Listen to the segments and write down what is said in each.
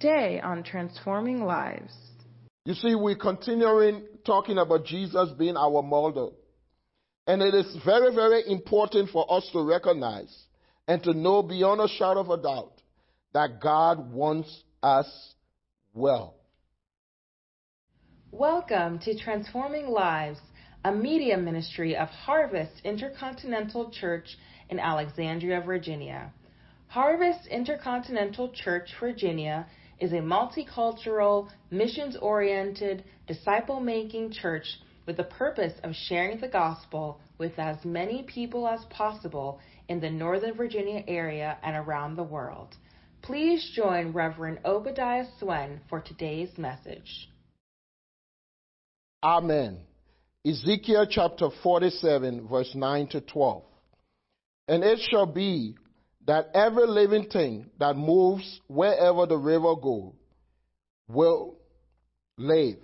Today on Transforming Lives. You see, we're continuing talking about Jesus being our model. And it is very, very important for us to recognize and to know beyond a shadow of a doubt that God wants us well. Welcome to Transforming Lives, a media ministry of Harvest Intercontinental Church in Alexandria, Virginia. Harvest Intercontinental Church, Virginia is a multicultural, missions oriented, disciple making church with the purpose of sharing the gospel with as many people as possible in the Northern Virginia area and around the world. Please join Reverend Obadiah Swen for today's message. Amen. Ezekiel chapter 47, verse 9 to 12. And it shall be that every living thing that moves wherever the river goes will live.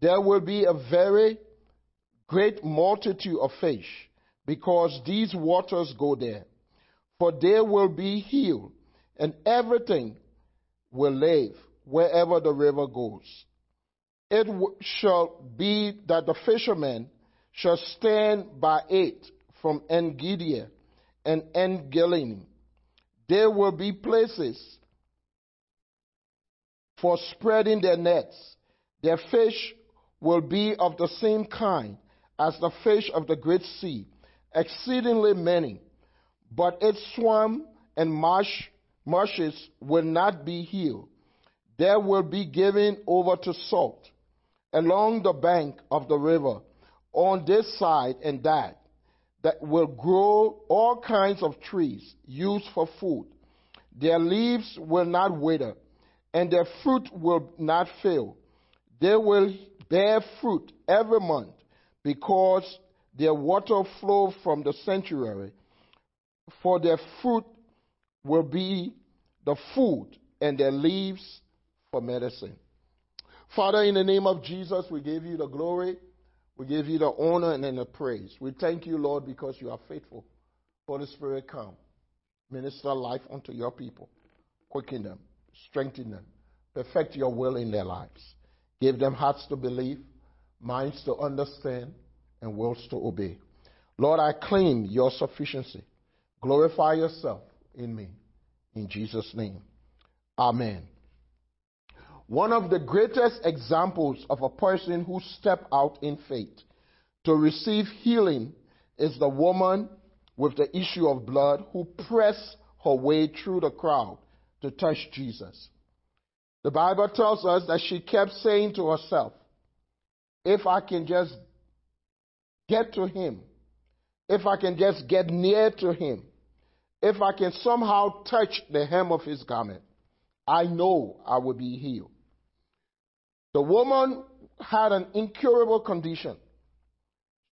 There will be a very great multitude of fish because these waters go there. For they will be healed, and everything will live wherever the river goes. It shall be that the fishermen shall stand by it from Engedi and Eneglaim. There will be places for spreading their nets. Their fish will be of the same kind as the fish of the great sea, exceedingly many. But its swamp and marsh, marshes will not be healed. There will be given over to salt along the bank of the river, on this side and that, that will grow all kinds of trees used for food. Their leaves will not wither, and their fruit will not fail. They will bear fruit every month, because their water flow from the sanctuary. For their fruit will be the food, and their leaves for medicine. Father, in the name of Jesus, we give you the glory, we give you the honor and the praise. We thank you, Lord, because you are faithful. Holy Spirit, come. Minister life unto your people. Quicken them, strengthen them, perfect your will in their lives. Give them hearts to believe, minds to understand, and wills to obey. Lord, I claim your sufficiency. Glorify yourself in me. In Jesus' name. Amen. One of the greatest examples of a person who stepped out in faith to receive healing is the woman with the issue of blood who pressed her way through the crowd to touch Jesus. The Bible tells us that she kept saying to herself, If I can just get to him, if I can just get near to him, if I can somehow touch the hem of his garment, I know I will be healed. The woman had an incurable condition.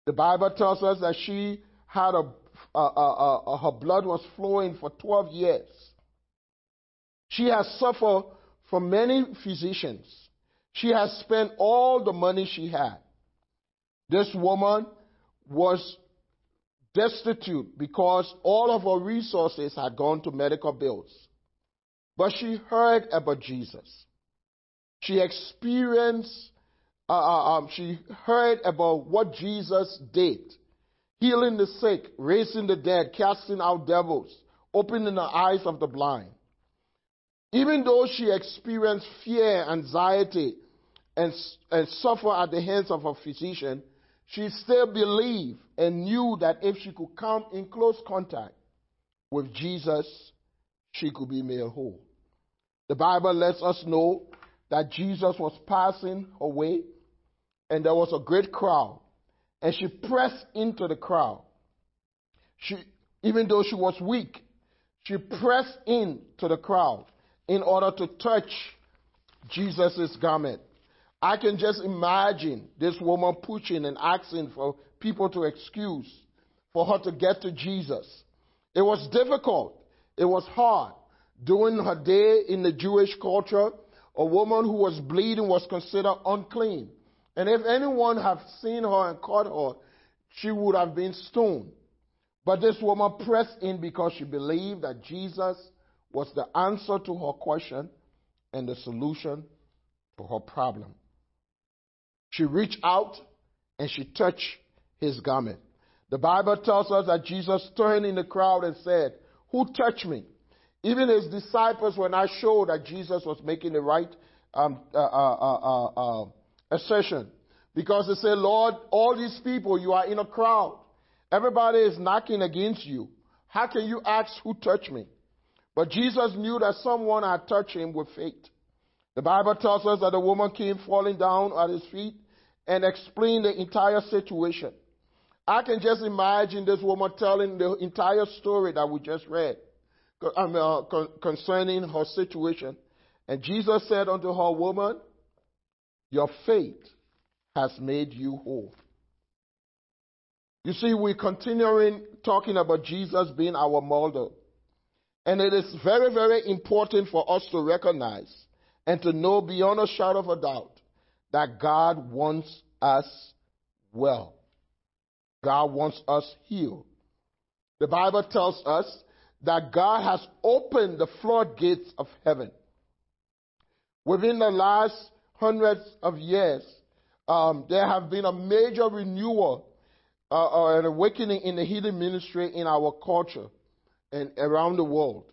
The Bible tells us that she had a, her blood was flowing for 12 years. She has suffered from many physicians. She has spent all the money she had. This woman was destitute because all of her resources had gone to medical bills. But she heard about Jesus. She experienced, uh, uh, um, she heard about what Jesus did healing the sick, raising the dead, casting out devils, opening the eyes of the blind. Even though she experienced fear, anxiety, and, and suffer at the hands of her physician, she still believed and knew that if she could come in close contact with Jesus, she could be made whole. The Bible lets us know that Jesus was passing away and there was a great crowd. And she pressed into the crowd. She, even though she was weak, she pressed into the crowd in order to touch Jesus' garment. I can just imagine this woman pushing and asking for people to excuse for her to get to Jesus. It was difficult. It was hard. During her day in the Jewish culture, a woman who was bleeding was considered unclean. And if anyone had seen her and caught her, she would have been stoned. But this woman pressed in because she believed that Jesus was the answer to her question and the solution to her problem. She reached out and she touched his garment. The Bible tells us that Jesus turned in the crowd and said, Who touched me? Even his disciples were not sure that Jesus was making the right um, uh, uh, uh, uh assertion. Because they said, Lord, all these people, you are in a crowd. Everybody is knocking against you. How can you ask who touched me? But Jesus knew that someone had touched him with faith. The Bible tells us that the woman came falling down at his feet and explained the entire situation. I can just imagine this woman telling the entire story that we just read uh, Um, uh, concerning her situation. And Jesus said unto her, Woman, your faith has made you whole. You see, we're continuing talking about Jesus being our model. And it is very, very important for us to recognize and to know beyond a shadow of a doubt that God wants us well. God wants us healed. The Bible tells us that God has opened the floodgates of heaven. Within the last hundreds of years, um, there have been a major renewal uh, or an awakening in the healing ministry in our culture and around the world.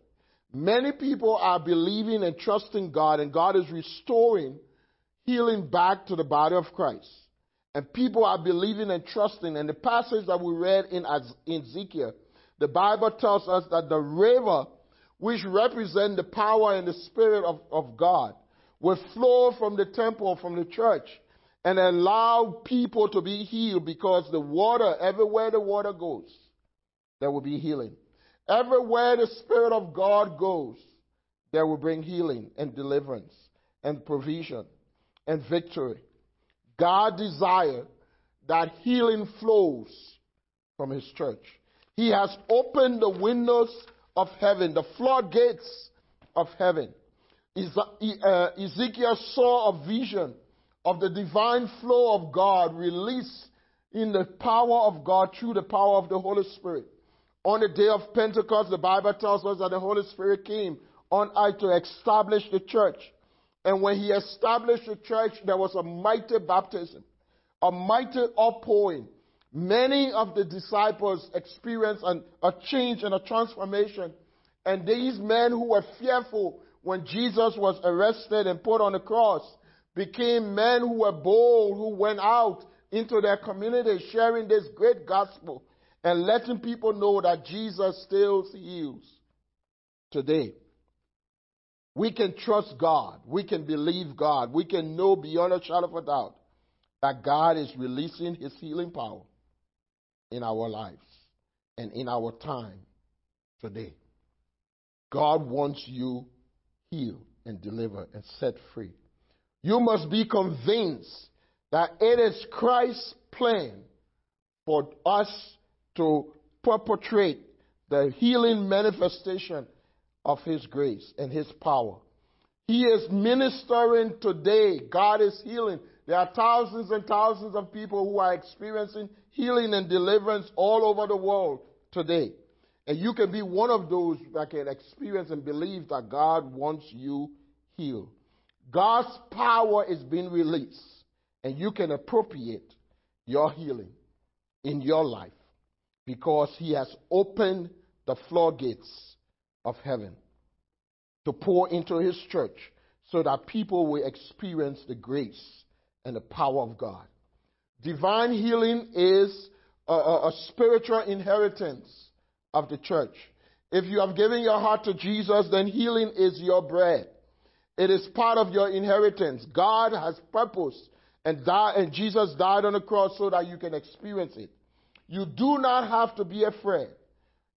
Many people are believing and trusting God, and God is restoring healing back to the body of Christ. And people are believing and trusting. And the passage that we read in, in Ezekiel, the Bible tells us that the river, which represent the power and the spirit of, of God, will flow from the temple, from the church, and allow people to be healed because the water, everywhere the water goes, there will be healing. Everywhere the Spirit of God goes, there will bring healing and deliverance and provision and victory. God desires that healing flows from His church. He has opened the windows of heaven, the floodgates of heaven. Uh, Ezekiel saw a vision of the divine flow of God released in the power of God through the power of the Holy Spirit. On the day of Pentecost, the Bible tells us that the Holy Spirit came on earth to establish the church. And when he established the church, there was a mighty baptism, a mighty outpouring. Many of the disciples experienced an, a change and a transformation. And these men who were fearful when Jesus was arrested and put on the cross became men who were bold, who went out into their community sharing this great gospel and letting people know that Jesus still heals today. We can trust God. We can believe God. We can know beyond a shadow of a doubt that God is releasing His healing power in our lives and in our time today. God wants you healed and delivered and set free. You must be convinced that it is Christ's plan for us to perpetrate the healing manifestation of His grace and His power. He is ministering today. God is healing. There are thousands and thousands of people who are experiencing healing and deliverance all over the world today. And you can be one of those that can experience and believe that God wants you healed. God's power is being released, and you can appropriate your healing in your life because He has opened the floodgates of heaven to pour into His church so that people will experience the grace and the power of God. Divine healing is a, a, a spiritual inheritance of the church. If you have given your heart to Jesus, then healing is your bread. It is part of your inheritance. God has purpose, and, and Jesus died on the cross so that you can experience it. You do not have to be afraid.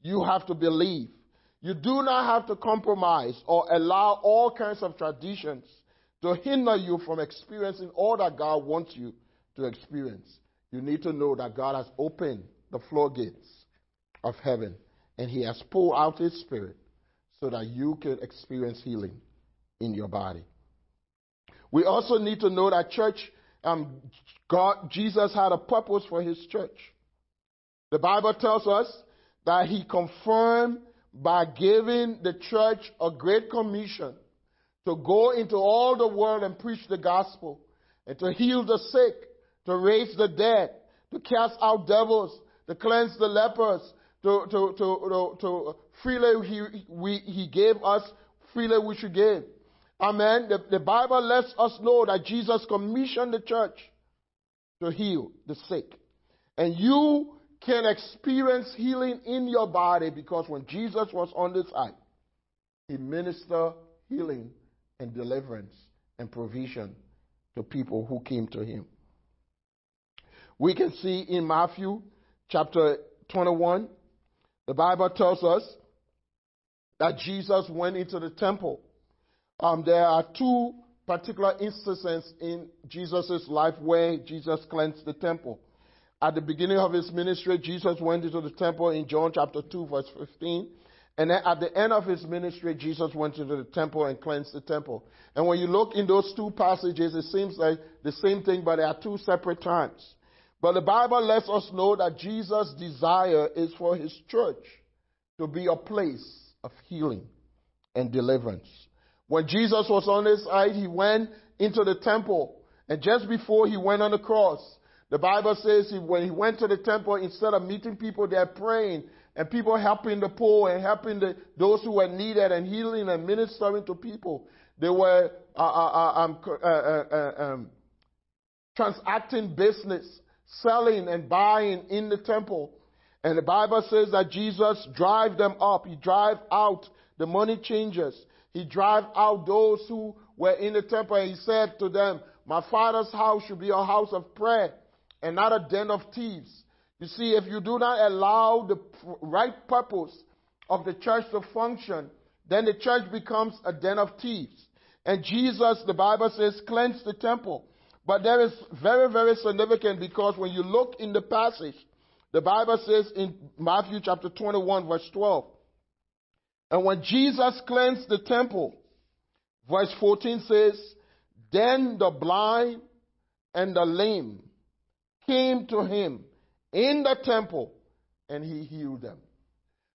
You have to believe. You do not have to compromise or allow all kinds of traditions to hinder you from experiencing all that God wants you to experience. You need to know that God has opened the floodgates of heaven and He has poured out His Spirit so that you can experience healing in your body. We also need to know that church, um, God, Jesus had a purpose for his church. The Bible tells us that he confirmed by giving the church a great commission to go into all the world and preach the gospel, and to heal the sick, to raise the dead, to cast out devils, to cleanse the lepers, to, to, to, to, freely he, we, he gave us, freely we should give. Amen. The, the Bible lets us know that Jesus commissioned the church to heal the sick. And you can experience healing in your body because when Jesus was on this earth, he ministered healing and deliverance and provision to people who came to him. We can see in Matthew chapter 21, the Bible tells us that Jesus went into the temple. Um, there are two particular instances in Jesus' life where Jesus cleansed the temple. At the beginning of his ministry, Jesus went into the temple in John chapter 2, verse 15. And then at the end of his ministry, Jesus went into the temple and cleansed the temple. And when you look in those two passages, it seems like the same thing, but they are two separate times. But the Bible lets us know that Jesus' desire is for his church to be a place of healing and deliverance. When Jesus was on this earth, he went into the temple. And just before he went on the cross, the Bible says he, when he went to the temple, instead of meeting people there praying and people helping the poor and helping the, those who were needed and healing and ministering to people, they were uh, uh, uh um, uh, uh, um, transacting business, selling and buying in the temple. And the Bible says that Jesus drive them up. He drive out the money changers. He drive out those who were in the temple. And he said to them, My father's house should be a house of prayer and not a den of thieves. You see, if you do not allow the right purpose of the church to function, then the church becomes a den of thieves. And Jesus, the Bible says, cleansed the temple. But that is very, very significant because when you look in the passage, the Bible says in Matthew chapter 21, verse 12, and when Jesus cleansed the temple, verse 14 says, Then the blind and the lame came to him in the temple, and he healed them.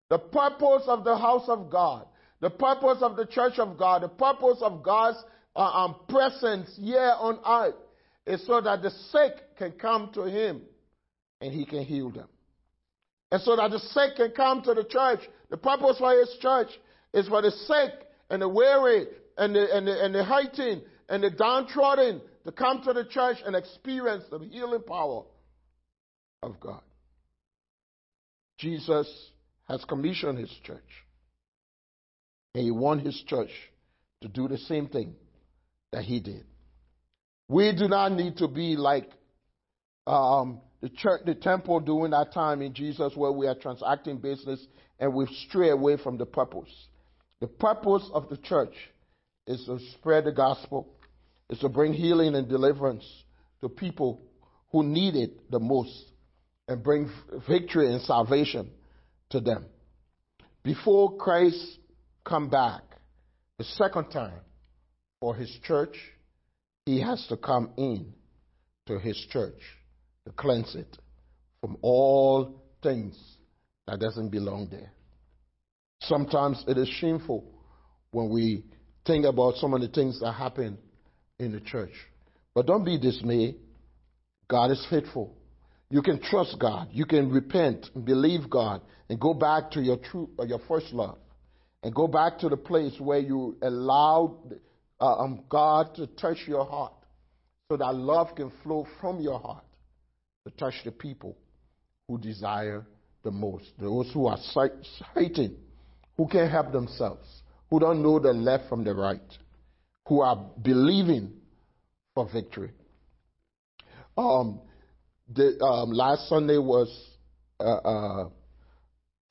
The purpose of the house of God, the purpose of the church of God, the purpose of God's uh, um, presence here on earth is so that the sick can come to him and he can heal them. And so that the sick can come to the church. The purpose for his church is for the sick and the weary and the, and the, and the hurting and the downtrodden to come to the church and experience the healing power of God. Jesus has commissioned his church. And he wants his church to do the same thing that he did. We do not need to be like um, the church, the temple during that time in Jesus where we are transacting business and we stray away from the purpose. The purpose of the church is to spread the gospel, is to bring healing and deliverance to people who need it the most and bring victory and salvation to them. Before Christ come back the second time for his church, he has to come in to his church to cleanse it from all things that doesn't belong there. Sometimes it is shameful when we think about some of the things that happen in the church. But don't be dismayed. God is faithful. You can trust God. You can repent and believe God and go back to your true, uh, your first love, and go back to the place where you allowed uh, um, God to touch your heart, so that love can flow from your heart to touch the people who desire the most, those who are fighting, who can't help themselves, who don't know the left from the right, who are believing for victory. Um, the, um, last Sunday was uh, uh,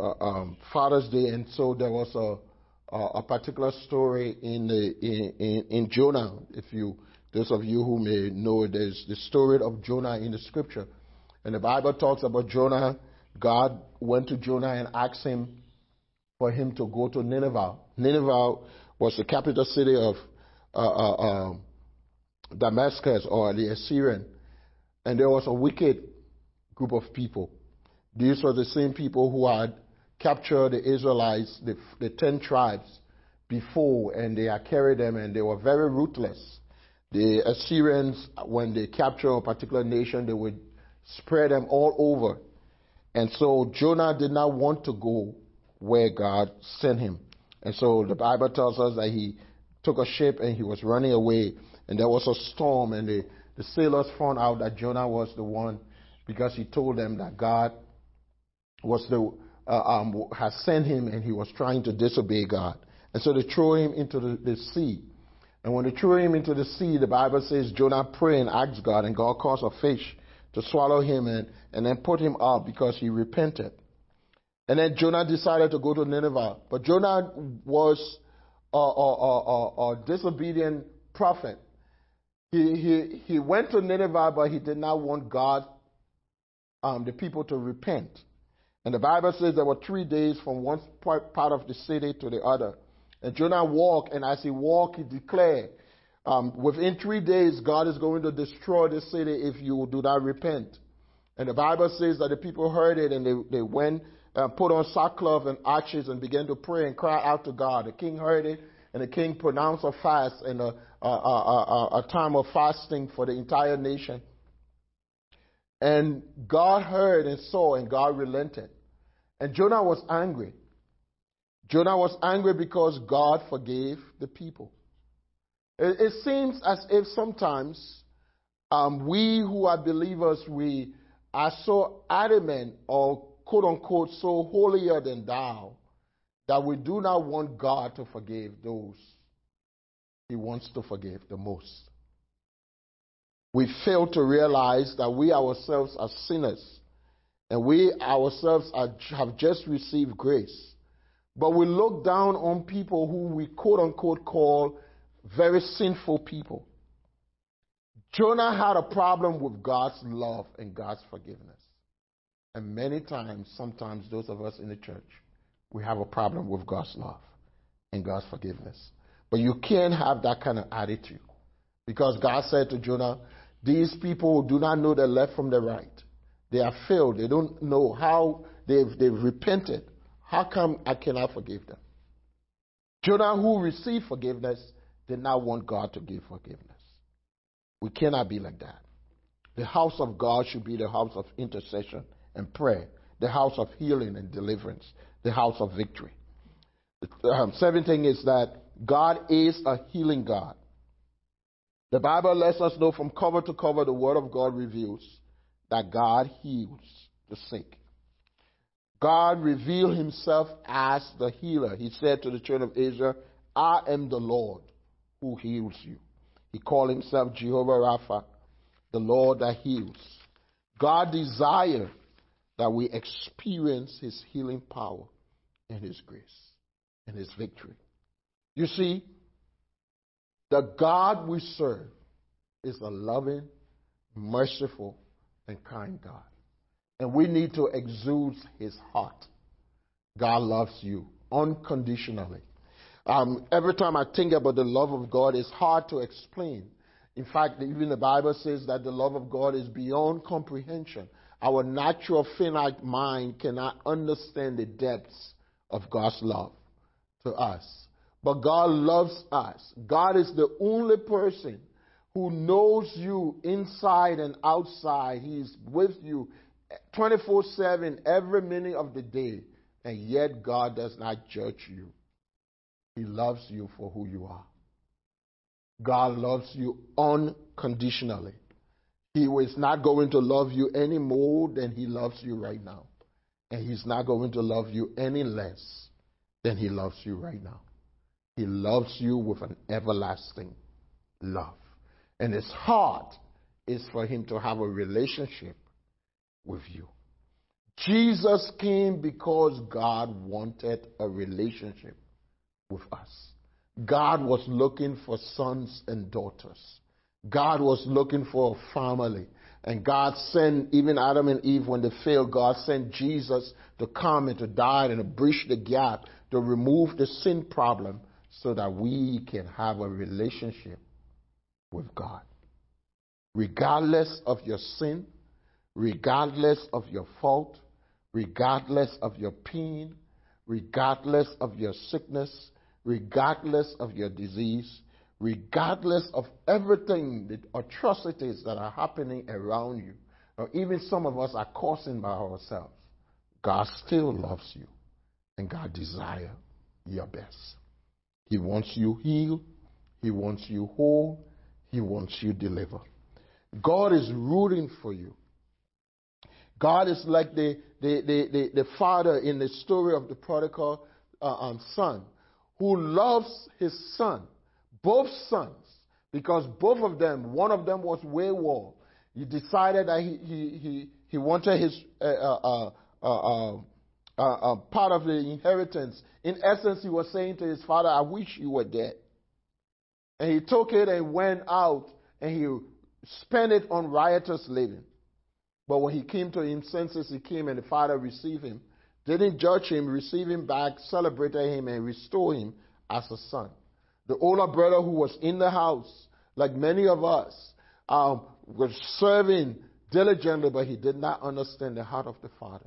uh, um, Father's Day, and so there was a, a, a particular story in, the, in, in, in Jonah. If you, those of you who may know, there's the story of Jonah in the Scripture. And the Bible talks about Jonah. God went to Jonah and asked him for him to go to Nineveh. Nineveh was the capital city of uh, uh, uh, Damascus or the Assyrian. And there was a wicked group of people. These were the same people who had captured the Israelites, the, the ten tribes, before, and they had carried them, and they were very ruthless. The Assyrians, when they capture a particular nation, they would spread them all over. And so Jonah did not want to go where God sent him. And so the Bible tells us that he took a ship and he was running away. And there was a storm, and the, the sailors found out that Jonah was the one because he told them that God was the uh, um, has sent him and he was trying to disobey God. And so they threw him into the, the sea. And when they threw him into the sea, the Bible says Jonah prayed and asked God, and God caused a fish to swallow him and, and then put him out because he repented. And then Jonah decided to go to Nineveh. But Jonah was a, a, a, a disobedient prophet. He, he, he went to Nineveh, but he did not want God, um, the people to repent. And the Bible says there were three days from one part of the city to the other. And Jonah walked, and as he walked, he declared, um, within three days, God is going to destroy the city if you do not repent. And the Bible says that the people heard it and they, they went, uh, put on sackcloth and ashes and began to pray and cry out to God. The king heard it and the king pronounced a fast and a, a, a, time of fasting for the entire nation. And God heard and saw and God relented. And Jonah was angry. Jonah was angry because God forgave the people. It, it seems as if sometimes um, we who are believers, we are so adamant or quote unquote so holier than thou that we do not want God to forgive those he wants to forgive the most. We fail to realize that we ourselves are sinners and we ourselves are, have just received grace. But we look down on people who we quote unquote call very sinful people. Jonah had a problem with God's love and God's forgiveness. And many times, sometimes those of us in the church, we have a problem with God's love and God's forgiveness. But you can't have that kind of attitude. Because God said to Jonah, These people do not know the left from the right. They are failed. They don't know how they've, they've repented. How come I cannot forgive them? Jonah, who received forgiveness, did not want God to give forgiveness. We cannot be like that. The house of God should be the house of intercession and prayer, the house of healing and deliverance, the house of victory. The um, seventh thing is that God is a healing God. The Bible lets us know from cover to cover, the Word of God reveals that God heals the sick. God revealed himself as the healer. He said to the children of Israel, I am the Lord who heals you. He called himself Jehovah Rapha, the Lord that heals. God desires that we experience his healing power and his grace and his victory. You see, the God we serve is a loving, merciful, and kind God. And we need to exude his heart. God loves you unconditionally. Um, every time I think about the love of God, it's hard to explain. In fact, even the Bible says that the love of God is beyond comprehension. Our natural finite mind cannot understand the depths of God's love to us. But God loves us. God is the only person who knows you inside and outside. He's with you 24 7 every minute of the day, and yet God does not judge you. He loves you for who you are. God loves you unconditionally. He is not going to love you any more than He loves you right now. And He's not going to love you any less than He loves you right now. He loves you with an everlasting love. And His heart is for Him to have a relationship with you. Jesus came because God wanted a relationship with us. God was looking for sons and daughters. God was looking for a family. And God sent, even Adam and Eve, when they failed, God sent Jesus to come and to die and to bridge the gap, to remove the sin problem so that we can have a relationship with God. Regardless of your sin, regardless of your fault, regardless of your pain, regardless of your sickness, regardless of your disease, regardless of everything, the atrocities that are happening around you, or even some of us are causing by ourselves, God still loves you and God desires your best. He wants you healed, He wants you whole, He wants you delivered. God is rooting for you. God is like the, the, the, the, the father in the story of the prodigal uh, um, son who loves his son, both sons, because both of them, one of them was wayward. He decided that he, he, he, he wanted his uh, uh, uh, uh, part of the inheritance. In essence, he was saying to his father, I wish you were dead. And he took it and went out and he spent it on riotous living. But when he came to him senses, he came and the father received him, didn't judge him, received him back, celebrated him, and restored him as a son. The older brother who was in the house, like many of us, um, was serving diligently, but he did not understand the heart of the father.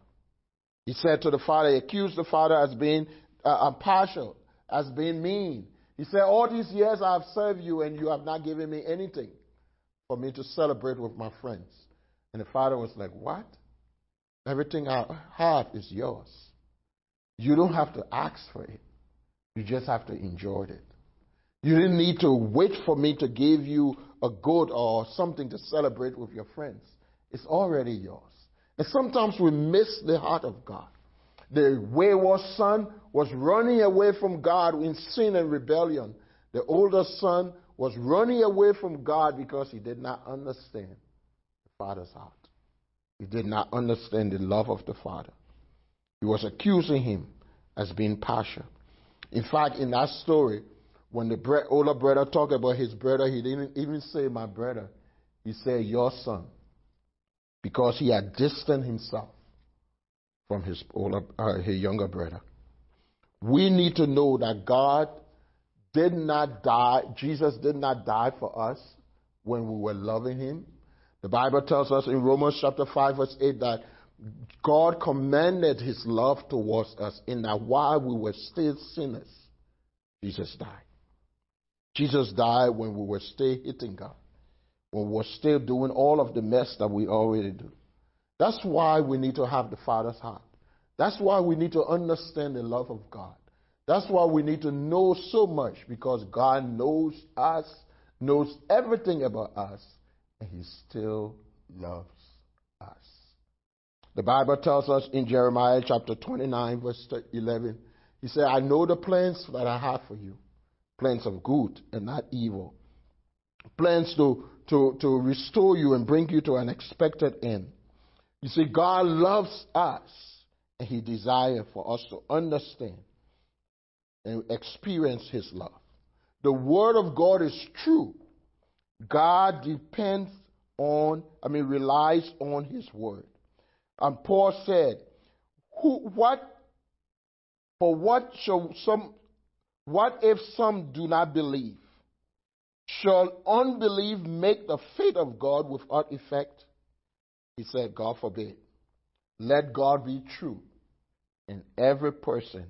He said to the father, he accused the father as being uh, impartial, as being mean. He said, All these years I have served you, and you have not given me anything for me to celebrate with my friends. And the father was like, What? Everything I have is yours. You don't have to ask for it, you just have to enjoy it. You didn't need to wait for me to give you a good or something to celebrate with your friends. It's already yours. And sometimes we miss the heart of God. The wayward son was running away from God in sin and rebellion. The older son was running away from God because he did not understand the father's heart. He did not understand the love of the father. He was accusing him as being partial. In fact, in that story, when the older brother talked about his brother, he didn't even say, My brother. He said, Your son. Because he had distanced himself from his, older, uh, his younger brother. We need to know that God did not die, Jesus did not die for us when we were loving him. The Bible tells us in Romans chapter 5, verse 8 that God commended his love towards us in that while we were still sinners, Jesus died. Jesus died when we were still hitting God, when we're still doing all of the mess that we already do. That's why we need to have the Father's heart. That's why we need to understand the love of God. That's why we need to know so much because God knows us, knows everything about us, and he still loves us. The Bible tells us in Jeremiah chapter 29, verse 11, he said, I know the plans that I have for you plans of good and not evil, plans to, to, to restore you and bring you to an expected end. You see, God loves us and He desires for us to understand and experience His love. The Word of God is true God depends on, I mean, relies on His word. And Paul said, Who, what, for what shall some, what if some do not believe? Shall unbelief make the faith of God without effect? He said, God forbid. Let God be true and every person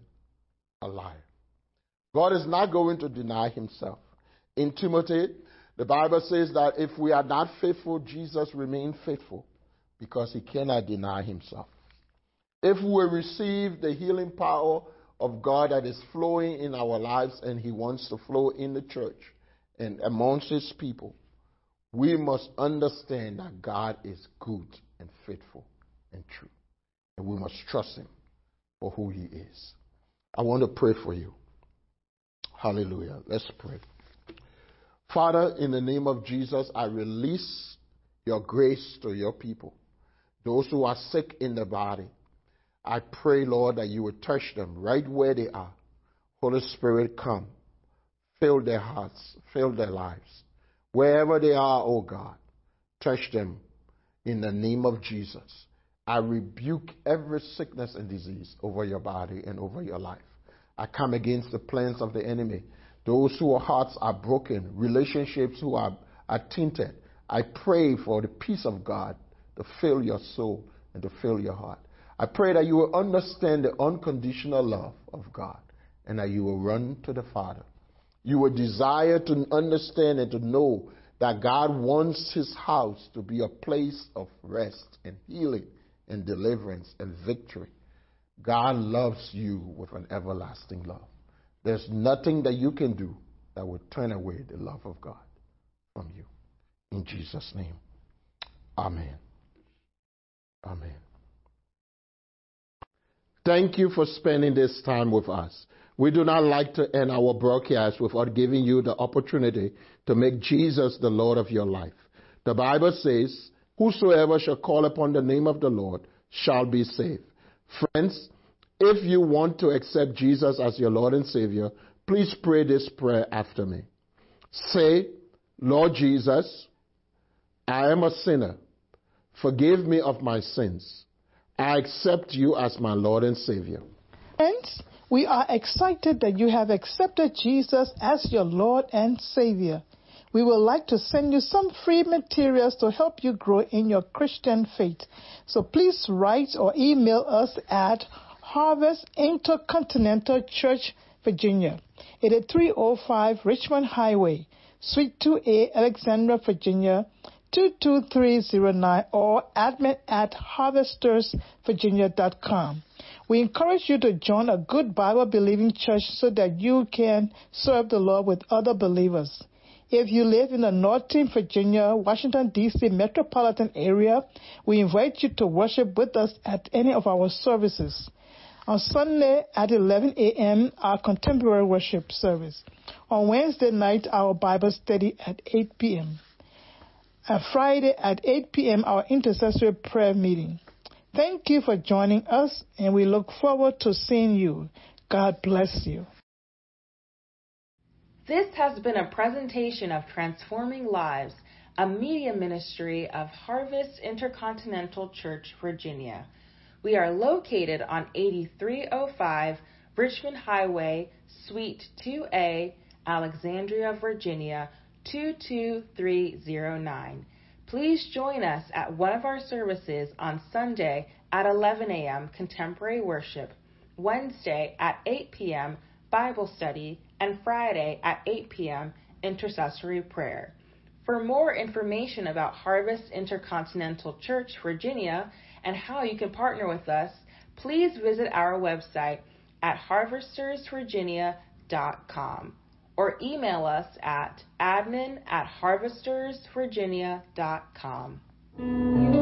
a liar. God is not going to deny himself. In Timothy, the Bible says that if we are not faithful, Jesus remains faithful because he cannot deny himself. If we receive the healing power of God that is flowing in our lives and he wants to flow in the church and amongst his people, we must understand that God is good and faithful and true. And we must trust him for who he is. I want to pray for you. Hallelujah. Let's pray. Father, in the name of Jesus, I release your grace to your people, those who are sick in the body. I pray, Lord, that you would touch them right where they are. Holy Spirit, come. Fill their hearts, fill their lives. Wherever they are, oh God, touch them in the name of Jesus. I rebuke every sickness and disease over your body and over your life. I come against the plans of the enemy those whose hearts are broken, relationships who are, are tainted. I pray for the peace of God to fill your soul and to fill your heart. I pray that you will understand the unconditional love of God and that you will run to the Father. You will desire to understand and to know that God wants his house to be a place of rest and healing and deliverance and victory. God loves you with an everlasting love. There's nothing that you can do that would turn away the love of God from you. In Jesus' name. Amen. Amen. Thank you for spending this time with us. We do not like to end our broadcast without giving you the opportunity to make Jesus the Lord of your life. The Bible says, Whosoever shall call upon the name of the Lord shall be saved. Friends, if you want to accept Jesus as your Lord and Savior, please pray this prayer after me. Say, Lord Jesus, I am a sinner. Forgive me of my sins. I accept you as my Lord and Savior. Friends, we are excited that you have accepted Jesus as your Lord and Savior. We would like to send you some free materials to help you grow in your Christian faith. So please write or email us at Harvest Intercontinental Church, Virginia. It is 305 Richmond Highway, Suite 2A, Alexandria, Virginia, 22309 or admin at harvestersvirginia.com. We encourage you to join a good Bible believing church so that you can serve the Lord with other believers. If you live in the Northern Virginia, Washington, D.C. metropolitan area, we invite you to worship with us at any of our services. On Sunday at 11 a.m., our contemporary worship service. On Wednesday night, our Bible study at 8 p.m. On Friday at 8 p.m., our intercessory prayer meeting. Thank you for joining us, and we look forward to seeing you. God bless you. This has been a presentation of Transforming Lives, a media ministry of Harvest Intercontinental Church, Virginia. We are located on 8305 Richmond Highway, Suite 2A, Alexandria, Virginia 22309. Please join us at one of our services on Sunday at 11 a.m. Contemporary Worship, Wednesday at 8 p.m. Bible Study, and Friday at 8 p.m. Intercessory Prayer. For more information about Harvest Intercontinental Church, Virginia, and how you can partner with us, please visit our website at harvestersvirginia.com or email us at admin at harvestersvirginia.com.